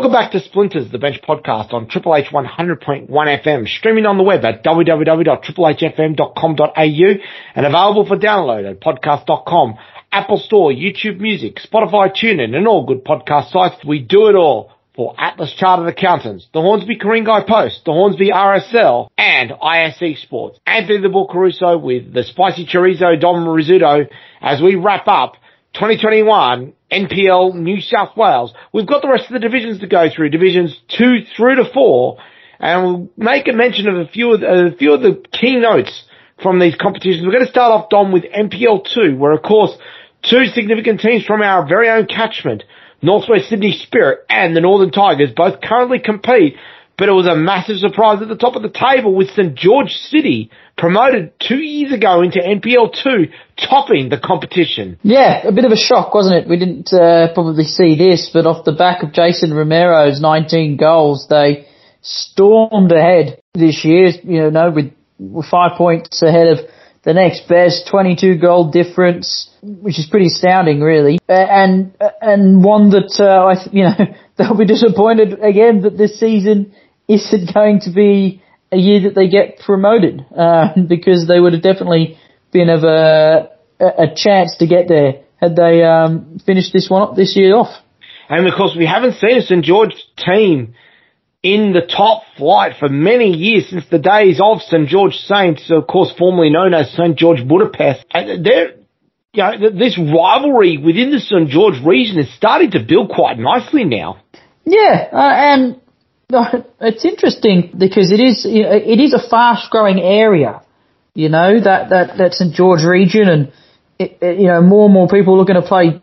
Welcome back to Splinters, the Bench Podcast on Triple H 100.1 FM, streaming on the web at www.triplehfm.com.au and available for download at podcast.com, Apple Store, YouTube Music, Spotify, TuneIn and all good podcast sites. We do it all for Atlas Chartered Accountants, the Hornsby Ku-ring-gai Post, the Hornsby RSL, and ISC Sports. Anthony the Bull Caruso with the Spicy Chorizo Dom Rizzuto as we wrap up 2021 NPL New South Wales. We've got the rest of the divisions to go through, divisions two through to four, and we'll make a mention of a few of the, a few of the key notes from these competitions. We're going to start off, Dom, with NPL two, where of course two significant teams from our very own catchment, Northwest Sydney Spirit and the Northern Tigers, both currently compete but it was a massive surprise at the top of the table with St George City promoted two years ago into NPL 2, topping the competition. Yeah, a bit of a shock, wasn't it? We didn't uh, probably see this, but off the back of Jason Romero's 19 goals, they stormed ahead this year, you know, with, five points ahead of the next best, 22 goal difference, which is pretty astounding, really, and and one that uh, I, you know, they'll be disappointed again that this season is it going to be a year that they get promoted? Uh, because they would have definitely been of a, a chance to get there had they um, finished this one this year off. And of course, we haven't seen a St George team in the top flight for many years since the days of St George Saints, of course, formerly known as St George Budapest. And they're, you know, this rivalry within the St George region is starting to build quite nicely now. Yeah, uh, and no, it's interesting because it is it is a fast growing area, you know that that that St George region, and it, it, you know more and more people looking to play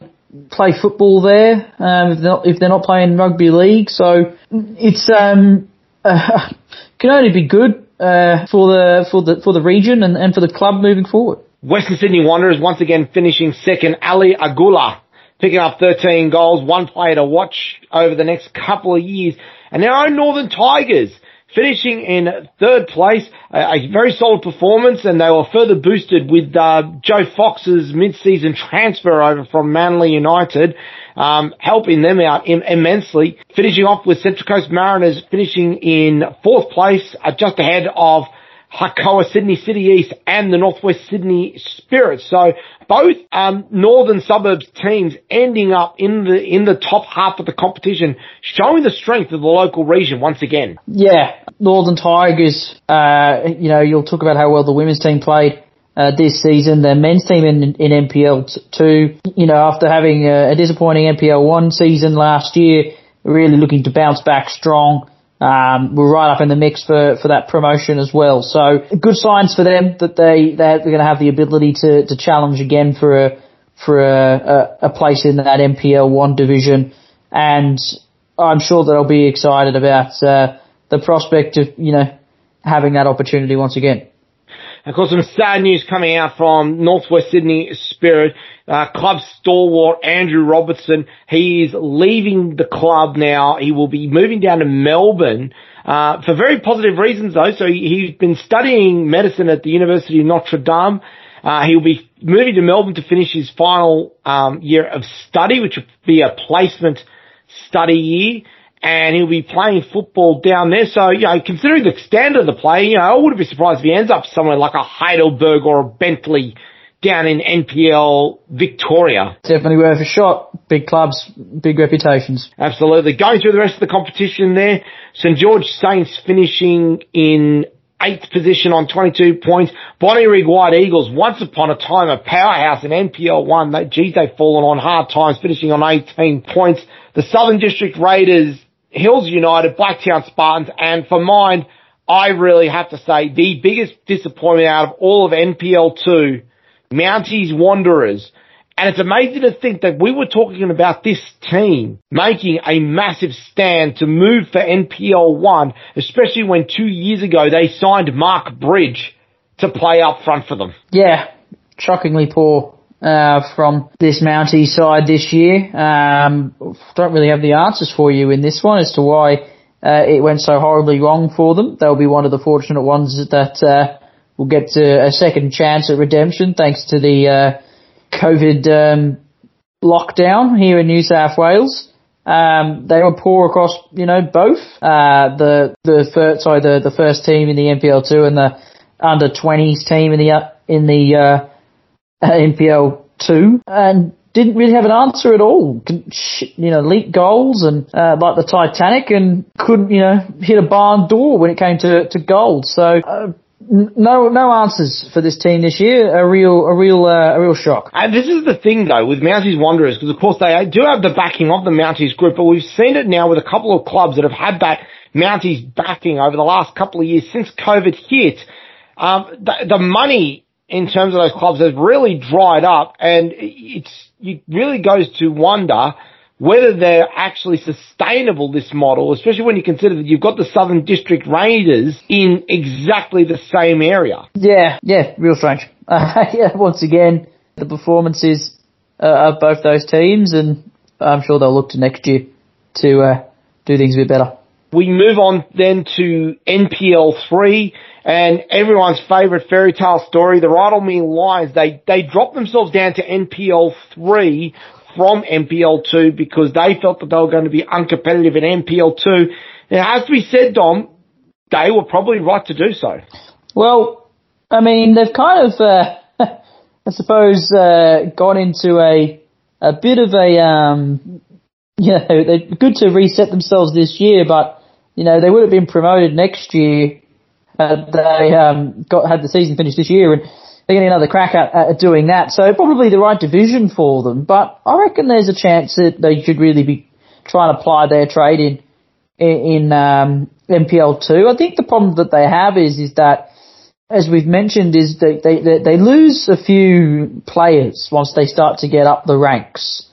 play football there um, if, they're not, if they're not playing rugby league. So it's um uh, can only be good uh, for the for the for the region and, and for the club moving forward. Western Sydney Wanderers once again finishing second. Ali Agula picking up 13 goals, one player to watch over the next couple of years. And our own Northern Tigers finishing in third place, a, a very solid performance, and they were further boosted with uh, Joe Fox's mid-season transfer over from Manly United, um, helping them out Im- immensely. Finishing off with Central Coast Mariners finishing in fourth place, uh, just ahead of Hakoah Sydney City East and the Northwest Sydney Spirit. So both um, northern suburbs teams ending up in the in the top half of the competition, showing the strength of the local region once again. Yeah, Northern Tigers. Uh, you know, you'll talk about how well the women's team played. Uh, this season, the men's team in, in NPL two, you know, after having a, a disappointing NPL one season last year, really looking to bounce back strong. Um, we're right up in the mix for, for that promotion as well. So good signs for them that they they're going to have the ability to, to challenge again for a for a, a, a place in that NPL one division, and I'm sure that they'll be excited about uh, the prospect of you know having that opportunity once again. Of course, some sad news coming out from Northwest Sydney Spirit. Uh, club stalwart Andrew Robertson, he is leaving the club now. He will be moving down to Melbourne. Uh, for very positive reasons though. So he, has been studying medicine at the University of Notre Dame. Uh, he'll be moving to Melbourne to finish his final um, year of study, which will be a placement study year and he'll be playing football down there. So, you know, considering the standard of the play, you know, I wouldn't be surprised if he ends up somewhere like a Heidelberg or a Bentleigh down in NPL Victoria. Definitely worth a shot. Big clubs, big reputations. Absolutely. Going through the rest of the competition there, St George Saints finishing in eighth position on 22 points. Bonnyrigg White Eagles, once upon a time a powerhouse in NPL 1. They, geez, they've fallen on hard times, finishing on 18 points. The Southern District Raiders Hills United, Blacktown Spartans, and for mine, I really have to say the biggest disappointment out of all of NPL 2, Mounties Wanderers. And it's amazing to think that we were talking about this team making a massive stand to move for NPL 1, especially when two years ago they signed Mark Bridge to play up front for them. Yeah, shockingly poor uh, from this Mountie side this year. Um, don't really have the answers for you in this one as to why uh, it went so horribly wrong for them. They'll be one of the fortunate ones that uh, will get a second chance at redemption thanks to the uh, COVID um, lockdown here in New South Wales. Um, they were poor across, you know, both uh, the the first, sorry, the the first team in the NPL two and the under 20s team in the uh, in the uh, NPL two, and didn't really have an answer at all. You know, leak goals and uh, like the Titanic, and couldn't you know hit a barn door when it came to to goals. So. Uh, no, no answers for this team this year. A real, a real, uh, a real shock. And this is the thing though with Mounties Wanderers, because of course they do have the backing of the Mounties group, but we've seen it now with a couple of clubs that have had that Mounties backing over the last couple of years since COVID hit. Um, the, the money in terms of those clubs has really dried up, and it's it really goes to wonder whether they're actually sustainable, this model, especially when you consider that you've got the Southern District Raiders in exactly the same area. Yeah, yeah, real strange. Uh, yeah, once again, the performances uh, of both those teams, and I'm sure they'll look to next year to uh, do things a bit better. We move on then to NPL 3 and everyone's favourite fairy tale story, the Rydalmere Lions. They, they dropped themselves down to NPL 3 from NPL 2 because they felt that they were going to be uncompetitive in NPL 2. Now, as we said, Dom, they were probably right to do so. Well, I mean, they've kind of, uh, I suppose, uh, gone into a, a bit of a, um, you know, they're good to reset themselves this year, but, you know, they would have been promoted next year had they, um, got, had the season finished this year and, they're getting another crack at, at doing that. So probably the right division for them, but I reckon there's a chance that they should really be trying to apply their trade in in um, NPL two. I think the problem that they have is is that as we've mentioned is they, they they lose a few players once they start to get up the ranks.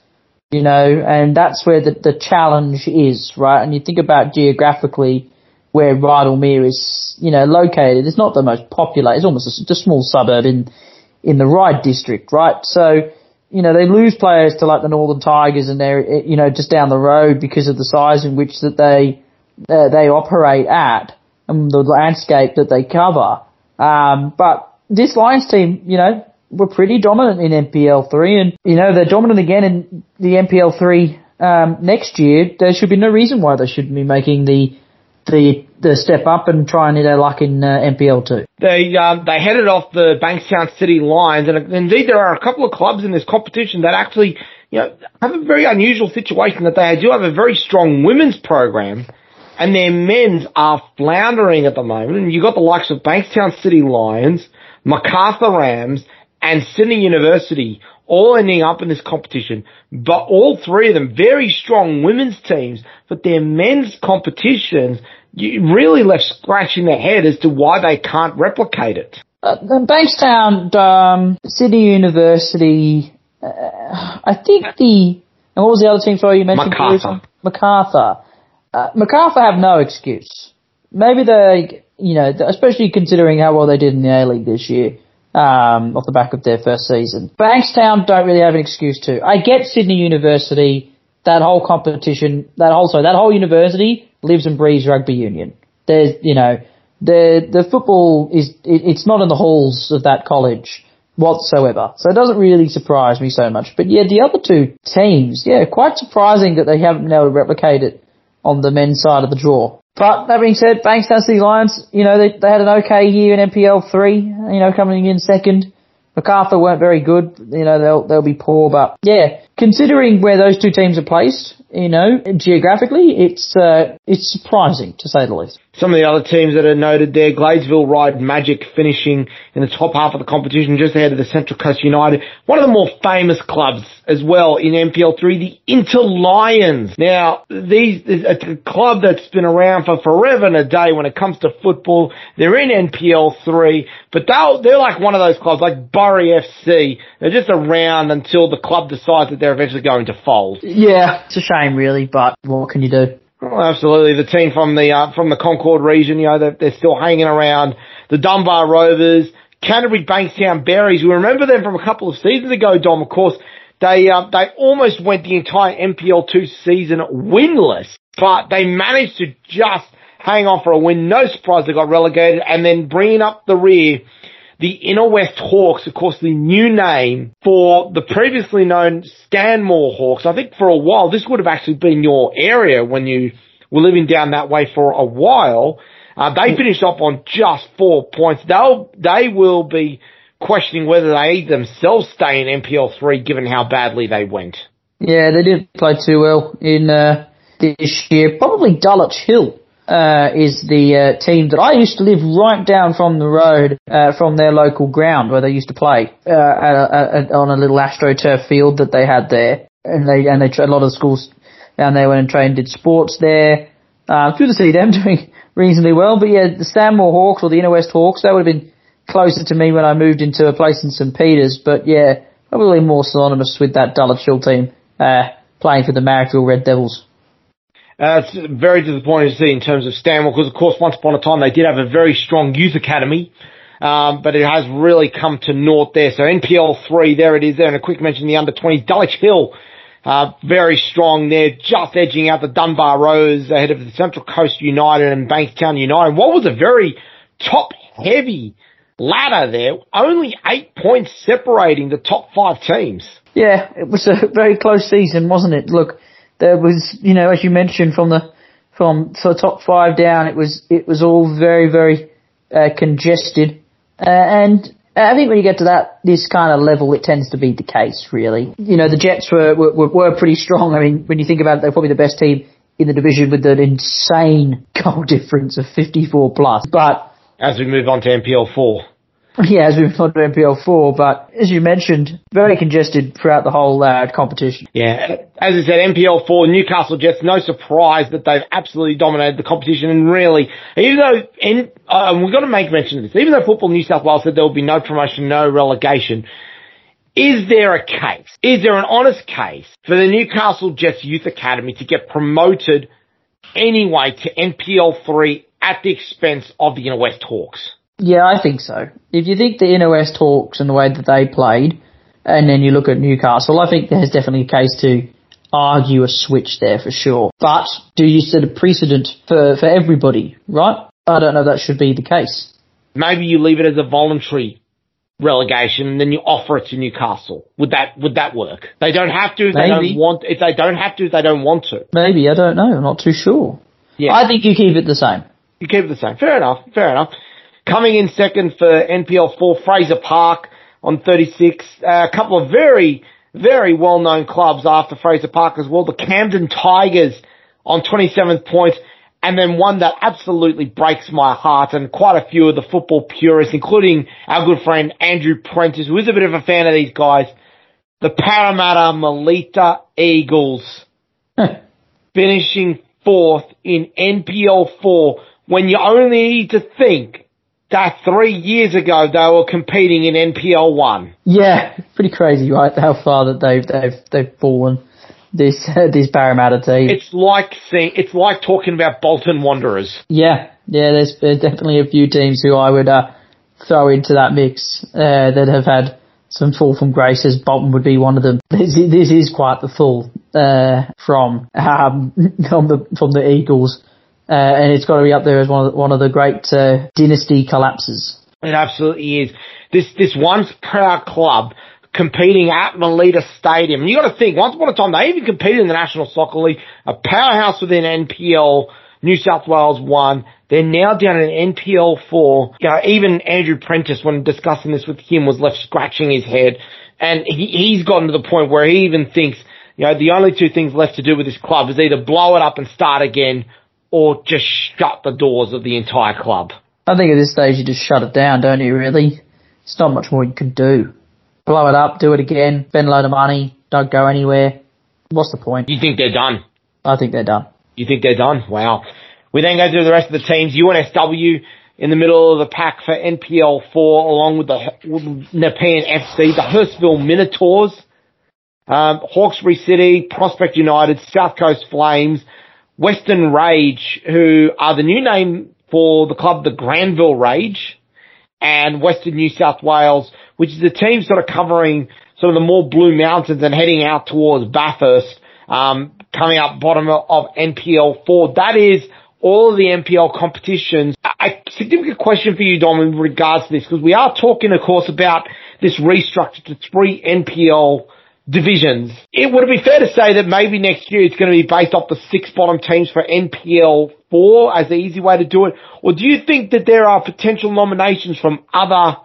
You know, and that's where the, the challenge is, right? And you think about geographically, where Rydalmere is, you know, located. It's not the most popular. It's almost a, a small suburb in in the Ryde district, right? So, you know, they lose players to like the Northern Tigers, and they're eh, you know just down the road because of the size in which that they uh, they operate at and the landscape that they cover. Um, but this Lions team, you know, were pretty dominant in NPL three, and you know they're dominant again in the NPL three um, next year. There should be no reason why they shouldn't be making the the the step up and try and hit their luck in uh, NPL two. They um, they headed off the Bankstown City Lions, and indeed there are a couple of clubs in this competition that actually you know have a very unusual situation that they do have a very strong women's program. And their men's are floundering at the moment. And you've got the likes of Bankstown City Lions, Macarthur Rams, and Sydney University all ending up in this competition, but all three of them very strong women's teams, but their men's competitions you really left scratching their head as to why they can't replicate it. Uh, Bankstown, um, Sydney University, uh, I think the, and what was the other team sorry you mentioned? Macarthur. Macarthur. Uh, Macarthur have no excuse. Maybe they, you know, especially considering how well they did in the A-League this year um, off the back of their first season. Bankstown don't really have an excuse to. I get Sydney University, that whole competition, that whole, sorry, that whole university lives and breathes rugby union. There's, you know, the, the football is, it, it's not in the halls of that college whatsoever. So it doesn't really surprise me so much. But yeah, the other two teams, yeah, quite surprising that they haven't been able to replicate it on the men's side of the draw. But that being said, Banks Bankstown City Lions, you know, they, they had an okay year in NPL 3, you know, coming in second. Macarthur weren't very good, you know, they'll, they'll be poor, but yeah, considering where those two teams are placed, you know, geographically, it's, uh, it's surprising to say the least. Some of the other teams that are noted there, Gladesville Ryde Magic finishing in the top half of the competition just ahead of the Central Coast United. One of the more famous clubs as well in NPL3, the Inter Lions. Now, these, it's a club that's been around for forever and a day when it comes to football. They're in NPL3, but they're, they're like one of those clubs like Bury FC. They're just around until the club decides that they're eventually going to fold. Yeah, it's a shame really, but what can you do? Oh, absolutely. The team from the uh, from the Concord region, you know, they're, they're still hanging around. The Dunbar Rovers, Canterbury Bankstown Berries. We remember them from a couple of seasons ago, Dom. Of course, they uh, they almost went the entire NPL two season winless, but they managed to just hang on for a win. No surprise they got relegated, and then bringing up the rear. The Inner West Hawks, of course, the new name for the previously known Stanmore Hawks. I think for a while, this would have actually been your area when you were living down that way for a while. Uh, they finished off on just four points. They'll, they will be questioning whether they themselves stay in NPL three given how badly they went. Yeah, they didn't play too well in uh, this year. Probably Dulwich Hill uh, is the uh, team that I used to live right down from the road uh, from their local ground where they used to play uh, at at, on a little astroturf field that they had there, and they and they a lot of schools down there went and trained did sports there. Uh, good to see them doing reasonably well, but yeah, the Stanmore Hawks or the Inner West Hawks that would have been closer to me when I moved into a place in St Peters, but yeah, probably more synonymous with that Dulwich Hill team uh, playing for the Marrickville Red Devils. Uh, it's very disappointing to see in terms of Stanwell because, of course, once upon a time they did have a very strong youth academy, um, but it has really come to naught there. So NPL three, there it is. There, and a quick mention the under 20s, Dulwich Hill, uh, very strong there, just edging out the Dunbar Rose ahead of the Central Coast United and Bankstown United. What was a very top heavy ladder there, only eight points separating the top five teams. Yeah, it was a very close season, wasn't it? Look, there was, you know, as you mentioned, from the from the top five down, it was it was all very very uh, congested, uh, and I think when you get to that this kind of level, it tends to be the case. Really, you know, the Jets were were, were pretty strong. I mean, when you think about it, they're probably the best team in the division with an insane goal difference of 54 plus. But as we move on to NPL four. Yeah, as we've gone to NPL four, but as you mentioned, very congested throughout the whole uh, competition. Yeah, as I said, NPL four, Newcastle Jets. No surprise that they've absolutely dominated the competition, and really, even though, in, uh, we've got to make mention of this, even though Football New South Wales said there will be no promotion, no relegation. Is there a case? Is there an honest case for the Newcastle Jets Youth Academy to get promoted anyway to NPL three at the expense of the Inner West Hawks? Yeah, I think so. If you think the NOS talks and the way that they played, and then you look at Newcastle, I think there's definitely a case to argue a switch there for sure. But do you set a precedent for, for everybody, right? I don't know if that should be the case. Maybe you leave it as a voluntary relegation and then you offer it to Newcastle. Would that would that work? They don't have to if Maybe. they don't want if they don't have to if they don't want to. Maybe, I don't know, I'm not too sure. Yeah. I think you keep it the same. You keep it the same. Fair enough, fair enough. Coming in second for NPL 4, Fraser Park on 36. Uh, a couple of very, very well-known clubs after Fraser Park as well. The Camden Tigers on 27th points. And then one that absolutely breaks my heart and quite a few of the football purists, including our good friend Andrew Prentice, who is a bit of a fan of these guys. The Parramatta Melita Eagles finishing fourth in NPL 4 when you only need to think that three years ago they were competing in NPL one. Yeah, pretty crazy, right? How far that they've they've they've fallen. This uh, this Parramatta team. It's like seeing. It's like talking about Bolton Wanderers. Yeah, yeah. There's, there's definitely a few teams who I would uh, throw into that mix uh, that have had some fall from graces. Bolton would be one of them. This, this is quite the fall uh, from um, from the from the Eagles. Uh, and it's got to be up there as one of the, one of the great uh, dynasty collapses. It absolutely is. This this once proud club competing at Melita Stadium. You got to think, once upon a time, they even competed in the National Soccer League, a powerhouse within NPL. New South Wales one. They're now down in NPL four. You know, even Andrew Prentice, when discussing this with him, was left scratching his head. And he, he's gotten to the point where he even thinks, you know, the only two things left to do with this club is either blow it up and start again or just shut the doors of the entire club? I think at this stage you just shut it down, don't you, really? It's not much more you can do. Blow it up, do it again, spend a load of money, don't go anywhere. What's the point? You think they're done? I think they're done. You think they're done? Wow. We then go through the rest of the teams. UNSW in the middle of the pack for NPL 4 along with the Nepean FC, the Hurstville Minotaurs, um, Hawkesbury City, Prospect United, South Coast Flames, Western Rage, who are the new name for the club, the Granville Rage, and Western New South Wales, which is a team sort of covering sort of the more Blue Mountains and heading out towards Bathurst, um, coming up bottom of NPL 4. That is all of the NPL competitions. A significant question for you, Dom, in regards to this, because we are talking, of course, about this restructure to three NPL divisions. It would it be fair to say that maybe next year it's going to be based off the six bottom teams for NPL four as the easy way to do it, or do you think that there are potential nominations from other,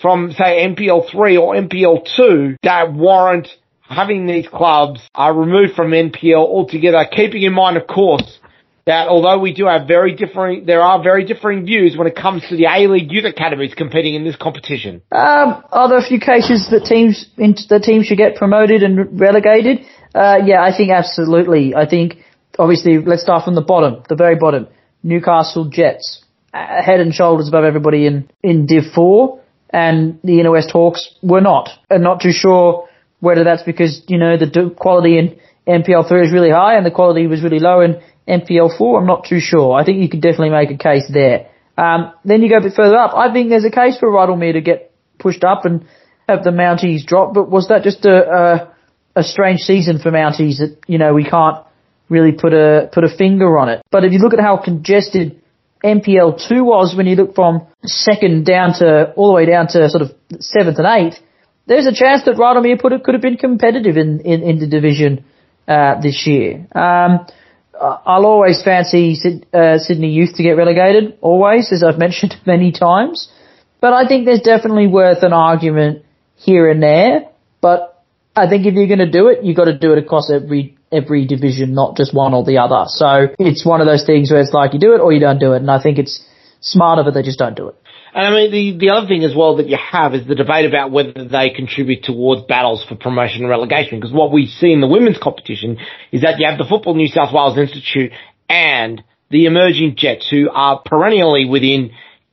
from say NPL three or NPL two that warrant having these clubs are removed from NPL altogether, keeping in mind, of course, that although we do have very differing, there are very differing views when it comes to the A-League youth academies competing in this competition. Um, are there a few cases that teams that teams should get promoted and relegated? Uh, yeah, I think absolutely. I think obviously let's start from the bottom, the very bottom. Newcastle Jets, uh, head and shoulders above everybody in in Div Four, and the Inner West Hawks were not. And not too sure whether that's because you know the quality in NPL three is really high and the quality was really low in NPL4, I'm not too sure. I think you could definitely make a case there. Um, then you go a bit further up. I think there's a case for Rydalmere to get pushed up and have the Mounties drop, but was that just a, a, a strange season for Mounties that, you know, we can't really put a, put a finger on it. But if you look at how congested NPL2 was when you look from second down to, all the way down to sort of seventh and eighth, there's a chance that Rydalmere put it, could have been competitive in, in, in the division, uh, this year. Um, I'll always fancy uh, Sydney Youth to get relegated, always, as I've mentioned many times. But I think there's definitely worth an argument here and there. But I think if you're going to do it, you've got to do it across every every division, not just one or the other. So it's one of those things where it's like you do it or you don't do it. And I think it's smarter, but they just don't do it. And I mean, the, the other thing as well that you have is the debate about whether they contribute towards battles for promotion and relegation. Because what we see in the women's competition is that you have the Football New South Wales Institute and the emerging Jets who are perennially within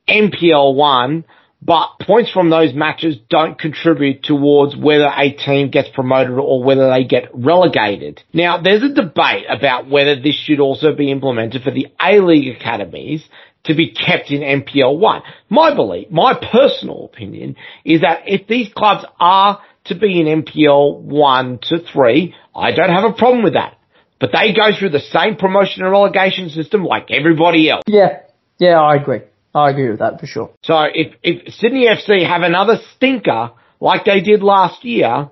NPL 1, but points from those matches don't contribute towards whether a team gets promoted or whether they get relegated. Now, there's a debate about whether this should also be implemented for the A-League academies to be kept in NPL 1. My belief, my personal opinion is that if these clubs are to be in NPL 1 to 3, I don't have a problem with that. But they go through the same promotion and relegation system like everybody else. Yeah, yeah, I agree. I agree with that for sure. So if, if Sydney FC have another stinker like they did last year,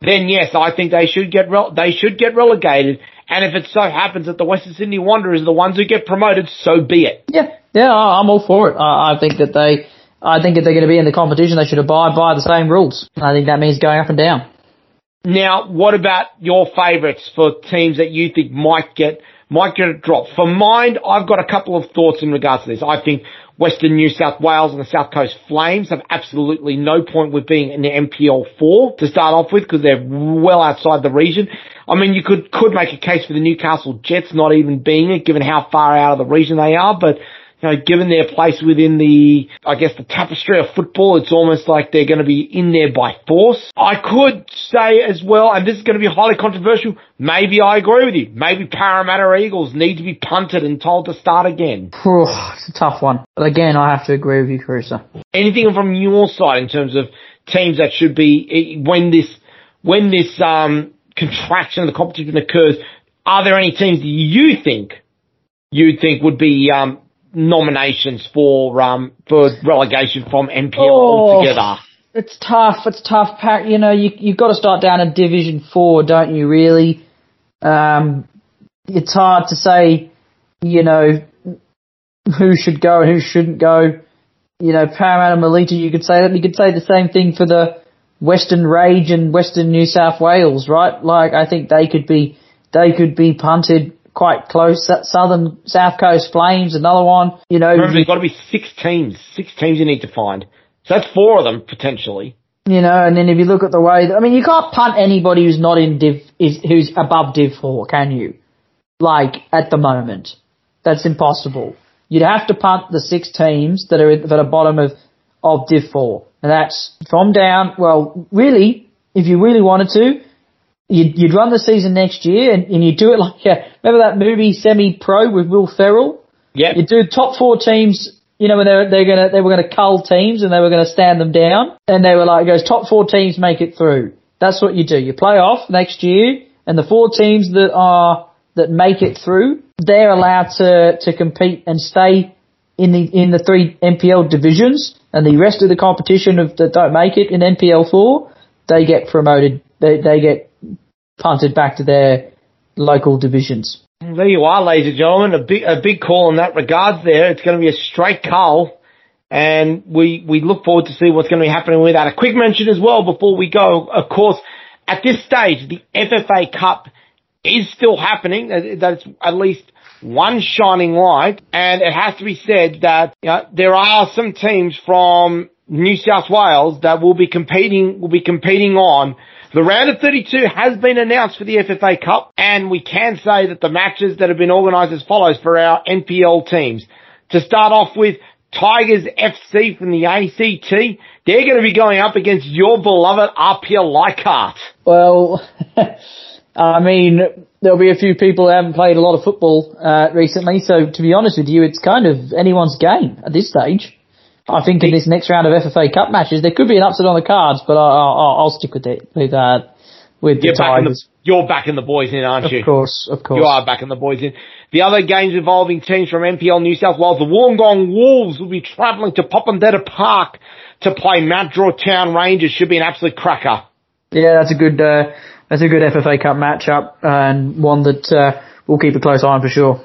then yes, I think they should get re- they should get relegated and if it so happens that the Western Sydney Wanderers are the ones who get promoted, so be it. Yeah, yeah, I'm all for it. I, I think that they, I think if they're going to be in the competition, they should abide by the same rules. I think that means going up and down. Now, what about your favourites for teams that you think might get might get a drop? For mine, I've got a couple of thoughts in regards to this. I think Western New South Wales and the South Coast Flames have absolutely no point with being in the NPL 4 to start off with because they're well outside the region. I mean, you could, could make a case for the Newcastle Jets not even being it given how far out of the region they are, but you know, given their place within the, I guess, the tapestry of football, it's almost like they're going to be in there by force. I could say as well, and this is going to be highly controversial, maybe I agree with you. Maybe Parramatta Eagles need to be punted and told to start again. it's a tough one. But again, I have to agree with you, Caruso. Anything from your side in terms of teams that should be, when this, when this, um, contraction of the competition occurs, are there any teams that you think you'd think would be um, nominations for um, for relegation from NPL oh, altogether? It's tough. It's tough. You know, you you've got to start down in Division Four, don't you? Really, um, it's hard to say. You know, who should go and who shouldn't go. You know, Parramatta Melita, you could say that. You could say the same thing for the Western Rage and Western New South Wales, right? Like, I think they could be, they could be punted quite close. Southern South Coast Flames, another one. You know, Remember, there's got to be six teams. Six teams you need to find. So that's four of them potentially. You know, and then if you look at the way, I mean, you can't punt anybody who's not in Div, is who's above Div Four, can you? Like at the moment, that's impossible. You'd have to punt the six teams that are that are bottom of of Div Four, and that's from down. Well, really, if you really wanted to, you'd, you'd run the season next year and, and you'd do it like, yeah, remember that movie Semi Pro with Will Ferrell? Yeah. You'd do top four teams, you know, when they're, they're gonna, they were gonna cull teams and they were gonna stand them down. And they were like, it goes, top four teams make it through. That's what you do. You play off next year and the four teams that are that make it through, they're allowed to, to compete and stay in the in the three NPL divisions, and the rest of the competition of that don't make it in NPL four, they get promoted. They they get punted back to their local divisions. There you are, ladies and gentlemen. A big a big call in that regard There, it's going to be a straight call, and we we look forward to see what's going to be happening with that. A quick mention as well before we go. Of course, at this stage, the FFA Cup is still happening. That's at least one shining light, and it has to be said that you know, there are some teams from New South Wales that will be competing will be competing on. The round of 32 has been announced for the FFA Cup, and we can say that the matches that have been organised as follows for our NPL teams. To start off with, Tigers FC from the ACT. They're going to be going up against your beloved Apia Leichhardt. Well, I mean, there'll be a few people who haven't played a lot of football uh, recently, so to be honest with you, it's kind of anyone's game at this stage. I think in this next round of FFA Cup matches, there could be an upset on the cards, but I'll, I'll, I'll stick with it with uh, with you're the Tigers. The, you're backing the boys in, aren't you? Of course, of course. You are backing the boys in. The other games involving teams from NPL New South Wales, the Wollongong Wolves will be travelling to Popondetta Park to play Mount Druitt Town Rangers. Should be an absolute cracker. Yeah, that's a good. Uh, that's a good FFA Cup matchup and one that uh, we'll keep a close eye on for sure.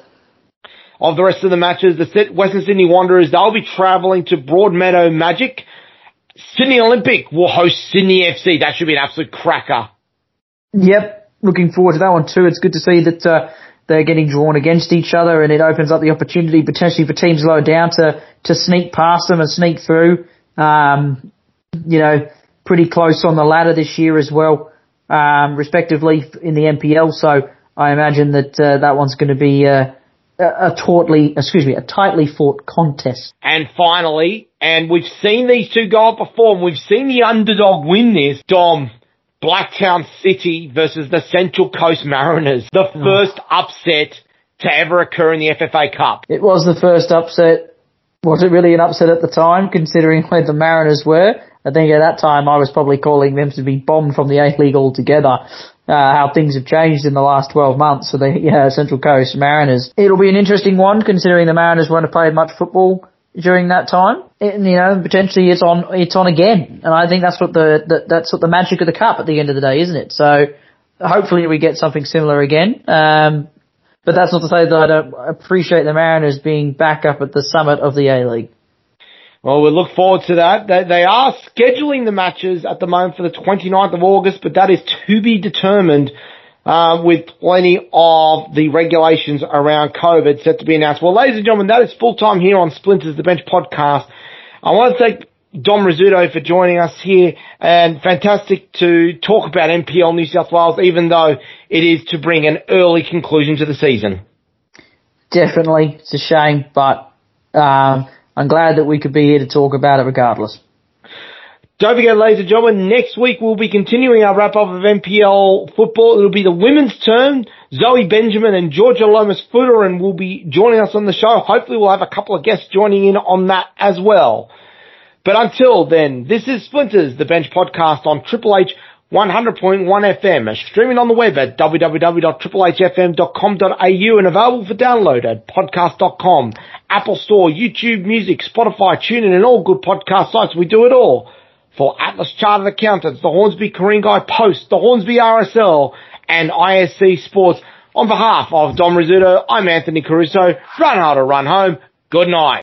Of the rest of the matches, the Western Sydney Wanderers, they'll be travelling to Broadmeadow Magic. Sydney Olympic will host Sydney FC. That should be an absolute cracker. Yep, looking forward to that one too. It's good to see that uh, they're getting drawn against each other, and it opens up the opportunity potentially for teams lower down to to sneak past them and sneak through. Um, you know, pretty close on the ladder this year as well um, respectively in the NPL. So I imagine that uh, that one's going to be uh, a, tautly, excuse me, a tightly fought contest. And finally, and we've seen these two go up before, and we've seen the underdog win this. Dom, Blacktown City versus the Central Coast Mariners, the oh. first upset to ever occur in the FFA Cup. It was the first upset. Was it really an upset at the time, considering where the Mariners were? I think at that time I was probably calling them to be bombed from the A League altogether. Uh, how things have changed in the last 12 months for the yeah, Central Coast Mariners. It'll be an interesting one considering the Mariners won't have played much football during that time. And, you know, potentially it's on, it's on again. And I think that's what the, the, that's what the magic of the cup at the end of the day, isn't it? So hopefully we get something similar again. Um, but that's not to say that I don't appreciate the Mariners being back up at the summit of the A League. Well, we look forward to that. They, are scheduling the matches at the moment for the 29th of August, but that is to be determined uh, with plenty of the regulations around COVID set to be announced. Well, ladies and gentlemen, that is full time here on Splinters, the Bench podcast. I want to thank Dom Rizzuto for joining us here and fantastic to talk about NPL New South Wales, even though it is to bring an early conclusion to the season. Definitely. It's a shame, but, um, I'm glad that we could be here to talk about it regardless. Don't forget, ladies and gentlemen, next week we'll be continuing our wrap up of NPL football. It'll be the women's turn. Zoe Benjamin and Georgia Lomas and will be joining us on the show. Hopefully we'll have a couple of guests joining in on that as well. But until then, this is Splinters, the Bench podcast on Triple H 100.1 FM, streaming on the web at www.triplehfm.com.au and available for download at podcast.com, Apple Store, YouTube Music, Spotify, TuneIn and all good podcast sites. We do it all for Atlas Chartered Accountants, the Hornsby Ku-ring-gai Post, the Hornsby RSL and ISC Sports. On behalf of Dom Rizzuto, I'm Anthony Caruso. Run hard or run home. Good night.